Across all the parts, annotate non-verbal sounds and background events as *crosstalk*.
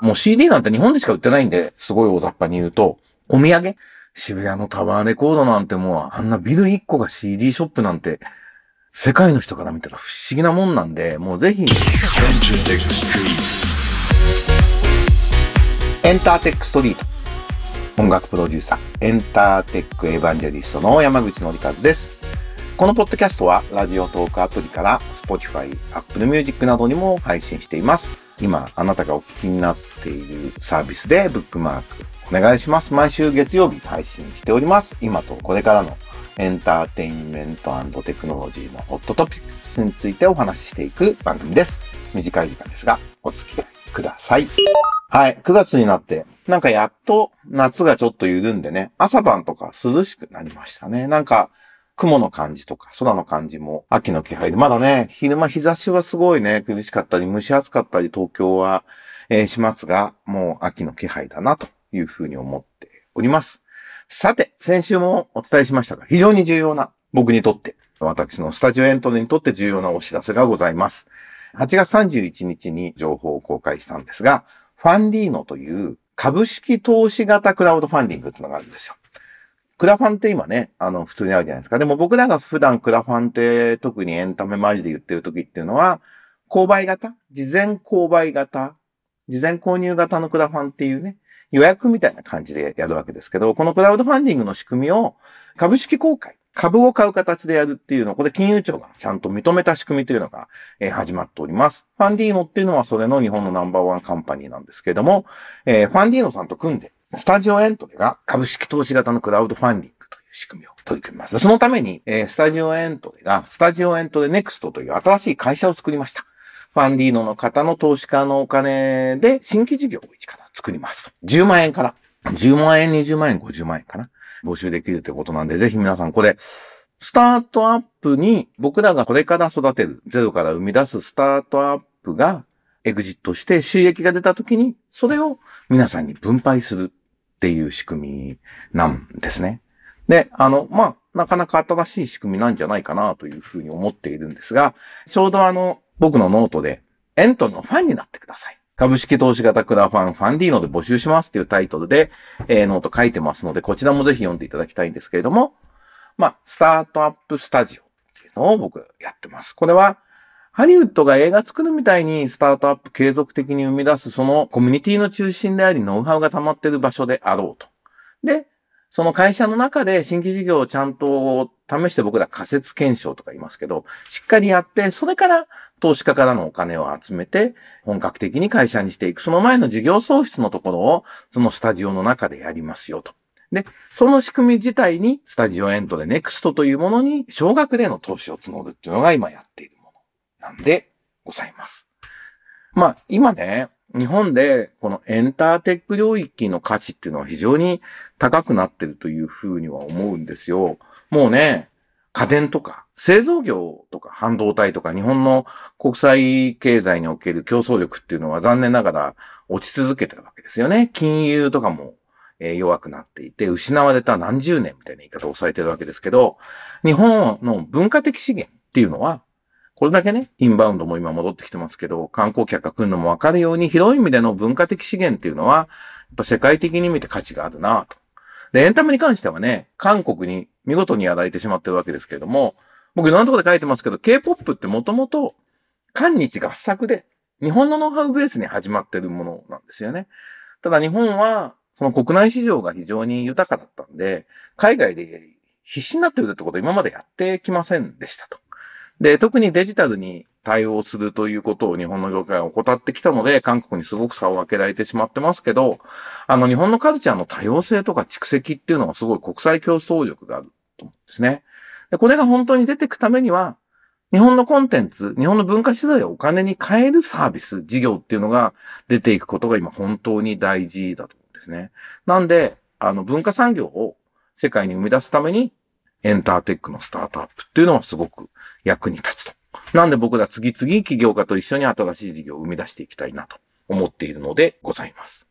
もう CD なんて日本でしか売ってないんで、すごい大雑把に言うと、お土産？渋谷のタワーレコードなんてもう、あんなビル1個が CD ショップなんて、世界の人から見たら不思議なもんなんで、もうぜひ、エンターテックストリート。音楽プロデューサー、エンターテックエヴァンジェリストの山口のりかずです。このポッドキャストは、ラジオトークアプリから、Spotify、Apple Music などにも配信しています。今、あなたがお聞きになっているサービスでブックマークお願いします。毎週月曜日配信しております。今とこれからのエンターテインメントテクノロジーのホットトピックスについてお話ししていく番組です。短い時間ですが、お付き合いください。はい。9月になって、なんかやっと夏がちょっと緩んでね、朝晩とか涼しくなりましたね。なんか、雲の感じとか空の感じも秋の気配で、まだね、昼間日差しはすごいね、苦しかったり、蒸し暑かったり、東京は、えー、しますが、もう秋の気配だな、というふうに思っております。さて、先週もお伝えしましたが、非常に重要な、僕にとって、私のスタジオエントリーにとって重要なお知らせがございます。8月31日に情報を公開したんですが、ファンディーノという株式投資型クラウドファンディングっていうのがあるんですよ。クラファンって今ね、あの、普通にあるじゃないですか。でも僕らが普段クラファンって特にエンタメマジで言ってる時っていうのは、購買型？事前購買型？事前購入型のクラファンっていうね、予約みたいな感じでやるわけですけど、このクラウドファンディングの仕組みを株式公開、株を買う形でやるっていうのを、これ金融庁がちゃんと認めた仕組みというのが、え、始まっております。ファンディーノっていうのはそれの日本のナンバーワンカンパニーなんですけれども、えー、ファンディーノさんと組んで、スタジオエントリーが株式投資型のクラウドファンディングという仕組みを取り組みます。そのために、えー、スタジオエントリーが、スタジオエントリーネクストという新しい会社を作りました。ファンディーノの方の投資家のお金で新規事業を一から作ります。10万円から。10万円、20万円、50万円かな。募集できるということなんで、ぜひ皆さんこれ、スタートアップに僕らがこれから育てる、ゼロから生み出すスタートアップがエグジットして収益が出た時に、それを皆さんに分配するっていう仕組みなんですね。で、あの、まあ、なかなか新しい仕組みなんじゃないかなというふうに思っているんですが、ちょうどあの、僕のノートで、 ENTRE のファンになってください。株式投資型クラファン FUNDINNO で募集しますっていうタイトルで、えー、ノート書いてますので、こちらもぜひ読んでいただきたいんですけれども、まあ、スタートアップスタジオっていうのを僕やってます。これは、ハリウッドが映画作るみたいにスタートアップ継続的に生み出すそのコミュニティの中心でありノウハウが溜まってる場所であろうと。で、その会社の中で新規事業をちゃんと試して僕ら仮説検証とか言いますけど、しっかりやって、それから投資家からのお金を集めて、本格的に会社にしていく。その前の事業創出のところを、そのスタジオの中でやりますよと。で、その仕組み自体に、スタジオエントでネクストというものに、少額での投資を募るっていうのが今やっているなんでございます。まあ、今ね、日本でこのエンターテック領域の価値っていうのは非常に高くなってるというふうには思うんですよ。もうね、家電とか製造業とか半導体とか日本の国際経済における競争力っていうのは残念ながら落ち続けてるわけですよね。金融とかも弱くなっていて、失われた何十年みたいな言い方をされてるわけですけど、日本の文化的資源っていうのはこれだけね、インバウンドも今戻ってきてますけど、観光客が来るのもわかるように、広い意味での文化的資源っていうのは、やっぱ世界的に見て価値があるなと。で、エンタメに関してはね、韓国に見事にやられてしまってるわけですけれども、僕いろんなところで書いてますけど、K-POP ってもともと、韓日合作で、日本のノウハウベースに始まってるものなんですよね。ただ日本は、その国内市場が非常に豊かだったんで、海外で必死になってるってことを今までやってきませんでしたと。で、特にデジタルに対応するということを日本の業界は怠ってきたので、韓国にすごく差を分けられてしまってますけど、あの日本のカルチャーの多様性とか蓄積っていうのはすごい国際競争力があると思うんですね。で、これが本当に出てくためには、日本のコンテンツ、日本の文化資材をお金に変えるサービス、事業っていうのが出ていくことが今本当に大事だと思うんですね。なんで、あの文化産業を世界に生み出すためにエンターテックのスタートアップっていうのはすごく役に立つと。なんで僕ら次々起業家と一緒に新しい事業を生み出していきたいなと思っているのでございます。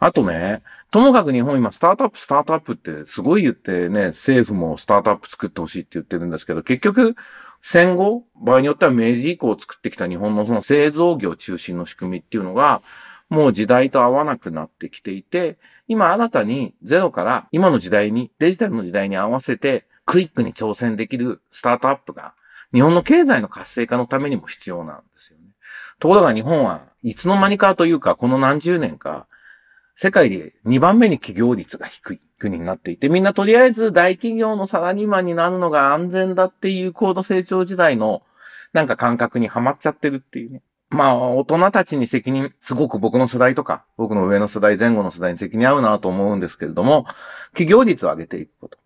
あとね、ともかく日本今スタートアップ、スタートアップってすごい言ってね、政府もスタートアップ作ってほしいって言ってるんですけど、結局戦後、場合によっては明治以降作ってきた日本のその製造業中心の仕組みっていうのが、もう時代と合わなくなってきていて、今新たにゼロから今の時代に、デジタルの時代に合わせてクイックに挑戦できるスタートアップが日本の経済の活性化のためにも必要なんですよね。ところが日本はいつの間にかというか、この何十年か、世界で2番目に企業率が低い国になっていて、みんなとりあえず大企業のサラリーマンになるのが安全だっていう高度成長時代のなんか感覚にはまっちゃってるっていうね。まあ、大人たちに責任、すごく僕の世代とか、僕の上の世代、前後の世代に責任合うなと思うんですけれども、企業率を上げていくこと。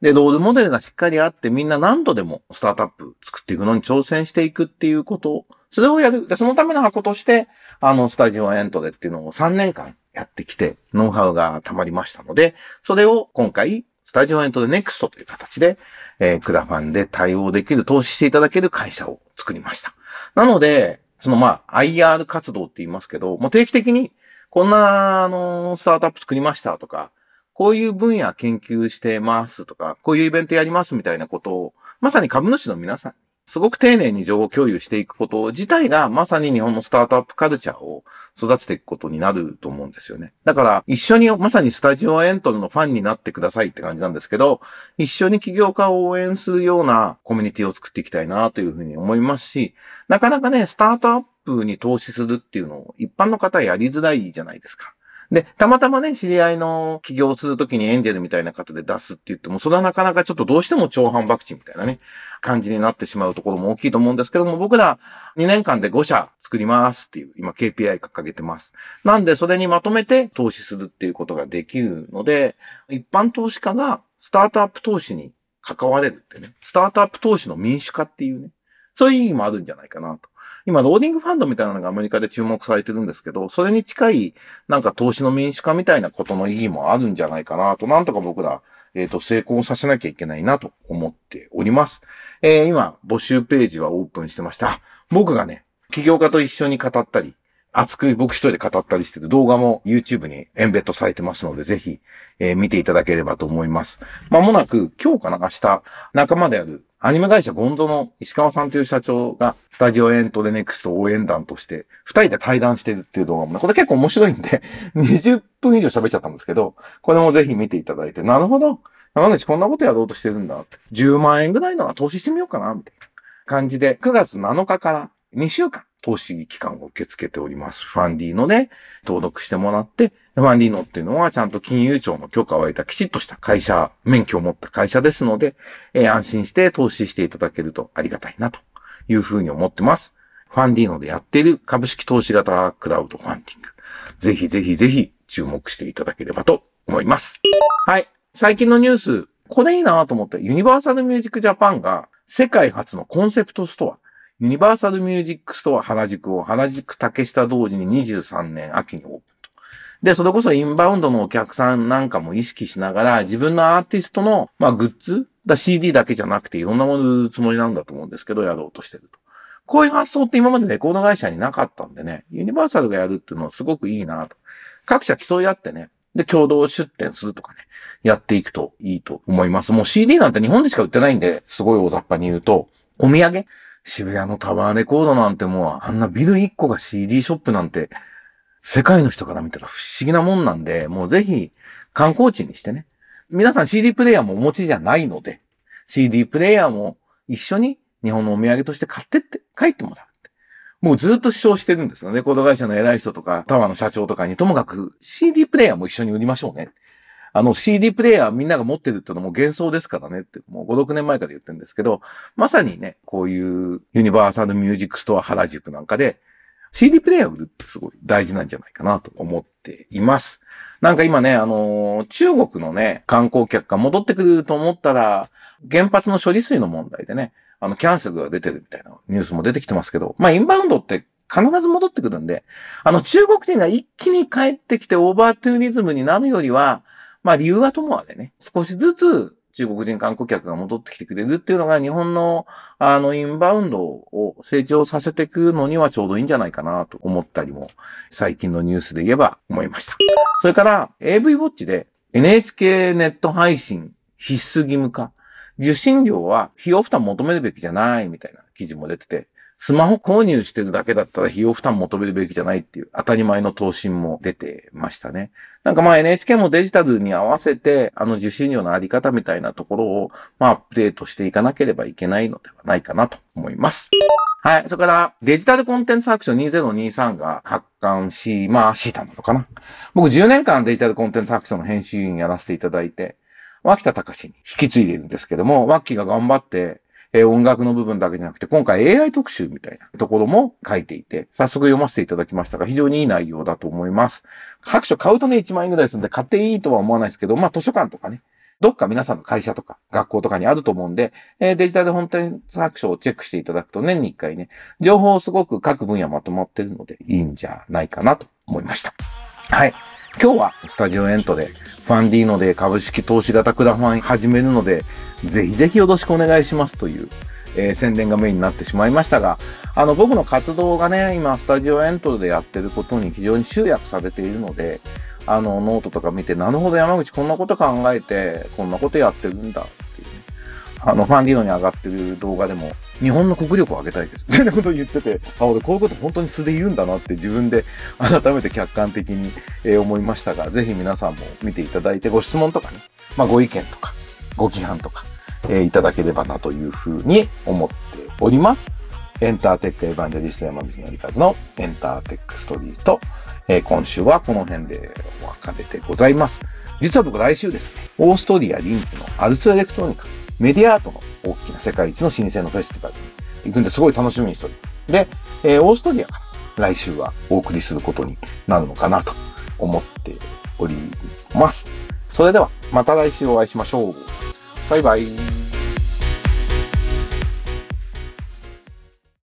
で、ロールモデルがしっかりあって、みんな何度でもスタートアップ作っていくのに挑戦していくっていうことをそれをやる。で、そのための箱として、あの、スタジオエントレっていうのを3年間やってきて、ノウハウが溜まりましたので、それを今回、スタジオエントレネクストという形で、えー、クラファンで対応できる、投資していただける会社を作りました。なので、そのまあ、IR 活動って言いますけど、もう定期的に、こんな、あの、スタートアップ作りましたとか、こういう分野研究してますとか、こういうイベントやりますみたいなことを、まさに株主の皆さん、すごく丁寧に情報共有していくこと自体が、まさに日本のスタートアップカルチャーを育てていくことになると思うんですよね。だから、一緒にまさにスタジオエントルのファンになってくださいって感じなんですけど、一緒に起業家を応援するようなコミュニティを作っていきたいなというふうに思いますし、なかなかね、スタートアップに投資するっていうのを一般の方やりづらいじゃないですか。で、たまたまね、知り合いの起業するときにエンジェルみたいな方で出すって言っても、それはなかなかちょっとどうしても超反爆地みたいなね、感じになってしまうところも大きいと思うんですけども、僕ら2年間で5社作りますっていう、今 KPI 掲げてます。なんで、それにまとめて投資するっていうことができるので、一般投資家がスタートアップ投資に関われるってね、スタートアップ投資の民主化っていうね、そういう意義もあるんじゃないかなと。今、ローディングファンドみたいなのがアメリカで注目されてるんですけど、それに近い、なんか投資の民主化みたいなことの意義もあるんじゃないかなと、なんとか僕ら、えっ、ー、と、成功させなきゃいけないなと思っております。えー、今、募集ページはオープンしてました。僕がね、起業家と一緒に語ったり、熱く僕一人で語ったりしてる動画も YouTube にエンベッドされてますので、ぜひ、えー、見ていただければと思います。まもなく、今日かな明日、仲間であるアニメ会社ゴンゾの石川さんという社長が、スタジオエントでネクスト応援団として、二人で対談してるっていう動画もね、これ結構面白いんで *laughs* 20分以上喋っちゃったんですけど、これもぜひ見ていただいて、なるほど。山口こんなことやろうとしてるんだって。10万円ぐらいなら投資してみようかな、みたいな感じで、9月7日から2週間、投資期間を受け付けております。ファンディーノで登録してもらって、ファンディーノっていうのはちゃんと金融庁の許可を得たきちっとした会社、免許を持った会社ですので、えー、安心して投資していただけるとありがたいなというふうに思ってます。 FUNDINNO でやっている株式投資型クラウドファンディング。ぜひぜひぜひ注目していただければと思います。はい。最近のニュース、これいいなと思って、ユニバーサルミュージックジャパンが世界初のコンセプトストア、ユニバーサルミュージックストア原宿を原宿竹下通りに23年秋にオープン。で、それこそインバウンドのお客さんなんかも意識しながら自分のアーティストの、まあ、グッズだ CD だけじゃなくていろんなもの売るつもりなんだと思うんですけど、やろうとしてると。こういう発想って今までレコード会社になかったんでね、ユニバーサルがやるっていうのはすごくいいなと。各社競い合ってね、で、共同出展するとかね、やっていくといいと思います。もう CD なんて日本でしか売ってないんで、すごい大雑把に言うと、お土産？渋谷のタワーレコードなんてもう、あんなビル1個が CD ショップなんて、世界の人から見たら不思議なもんなんで、もうぜひ観光地にしてね。皆さん CD プレイヤーもお持ちじゃないので、CD プレイヤーも一緒に日本のお土産として買ってって、帰ってもらう。もうずっと主張してるんですよね。レコード会社の偉い人とか、タワーの社長とかに、ともかく CD プレイヤーも一緒に売りましょうね。あの CD プレイヤーみんなが持ってるってのも幻想ですからねって、もう5、6年前から言ってるんですけど、まさにね、こういうユニバーサルミュージックストア原宿なんかで、CD プレイヤー売るってすごい大事なんじゃないかなと思っています。なんか今ね、あのー、中国のね、観光客が戻ってくると思ったら、原発の処理水の問題でね、あの、キャンセルが出てるみたいなニュースも出てきてますけど、まあ、インバウンドって必ず戻ってくるんで、あの、中国人が一気に帰ってきてオーバートゥーリズムになるよりは、まあ理由はともあれね、少しずつ中国人観光客が戻ってきてくれるっていうのが日本のあのインバウンドを成長させていくのにはちょうどいいんじゃないかなと思ったりも最近のニュースで言えば思いました。それから AV ウォッチで NHK ネット配信必須義務化。受信料は費用負担求めるべきじゃないみたいな記事も出てて、スマホ購入してるだけだったら費用負担求めるべきじゃないっていう当たり前の答申も出てましたね。なんかまあ NHK もデジタルに合わせてあの受信料のあり方みたいなところをまあアップデートしていかなければいけないのではないかなと思います。はい。それから、デジタルコンテンツアクション2023が発刊し、まあ、したのかな。僕10年間デジタルコンテンツアクションの編集員やらせていただいて、脇田隆に引き継いでいるんですけども、脇が頑張って、えー、音楽の部分だけじゃなくて、今回 AI 特集みたいなところも書いていて、早速読ませていただきましたが、非常にいい内容だと思います。各所買うとね、1万円ぐらいするんで、買っていいとは思わないですけど、まあ図書館とかね、どっか皆さんの会社とか学校とかにあると思うんで、えー、デジタル本店作書をチェックしていただくと年に1回ね、情報をすごく各分野まとまってるのでいいんじゃないかなと思いました。はい。今日はスタジオ ENTRE で FUNDINNO で株式投資型クラファン始めるので、ぜひぜひよろしくお願いしますという、えー、宣伝がメインになってしまいましたが、あの僕の活動がね、今スタジオ ENTRE でやってることに非常に集約されているので、あのノートとか見て、なるほど山口こんなこと考えて、こんなことやってるんだ。あの、 FUNDINNO に上がってる動画でも、日本の国力を上げたいです。みたいなことを言ってて、あ、俺こういうこと本当に素で言うんだなって自分で *laughs* 改めて客観的に、え思いましたが、ぜひ皆さんも見ていただいて、ご質問とかね、まあご意見とか、ご批判とか、え、いただければなというふうに思っております。エンターテックエヴァンジェリスト山口のりかずのエンターテックストリート。えー、今週はこの辺でお別れでございます。実は僕来週ですね、オーストリア・リンツのアルツエレクトロニカメディアアートの大きな世界一の新鮮のフェスティバルに行くんですごい楽しみにしております。で、えー、オーストリアから来週はお送りすることになるのかなと思っております。それではまた来週お会いしましょう。バイバイ。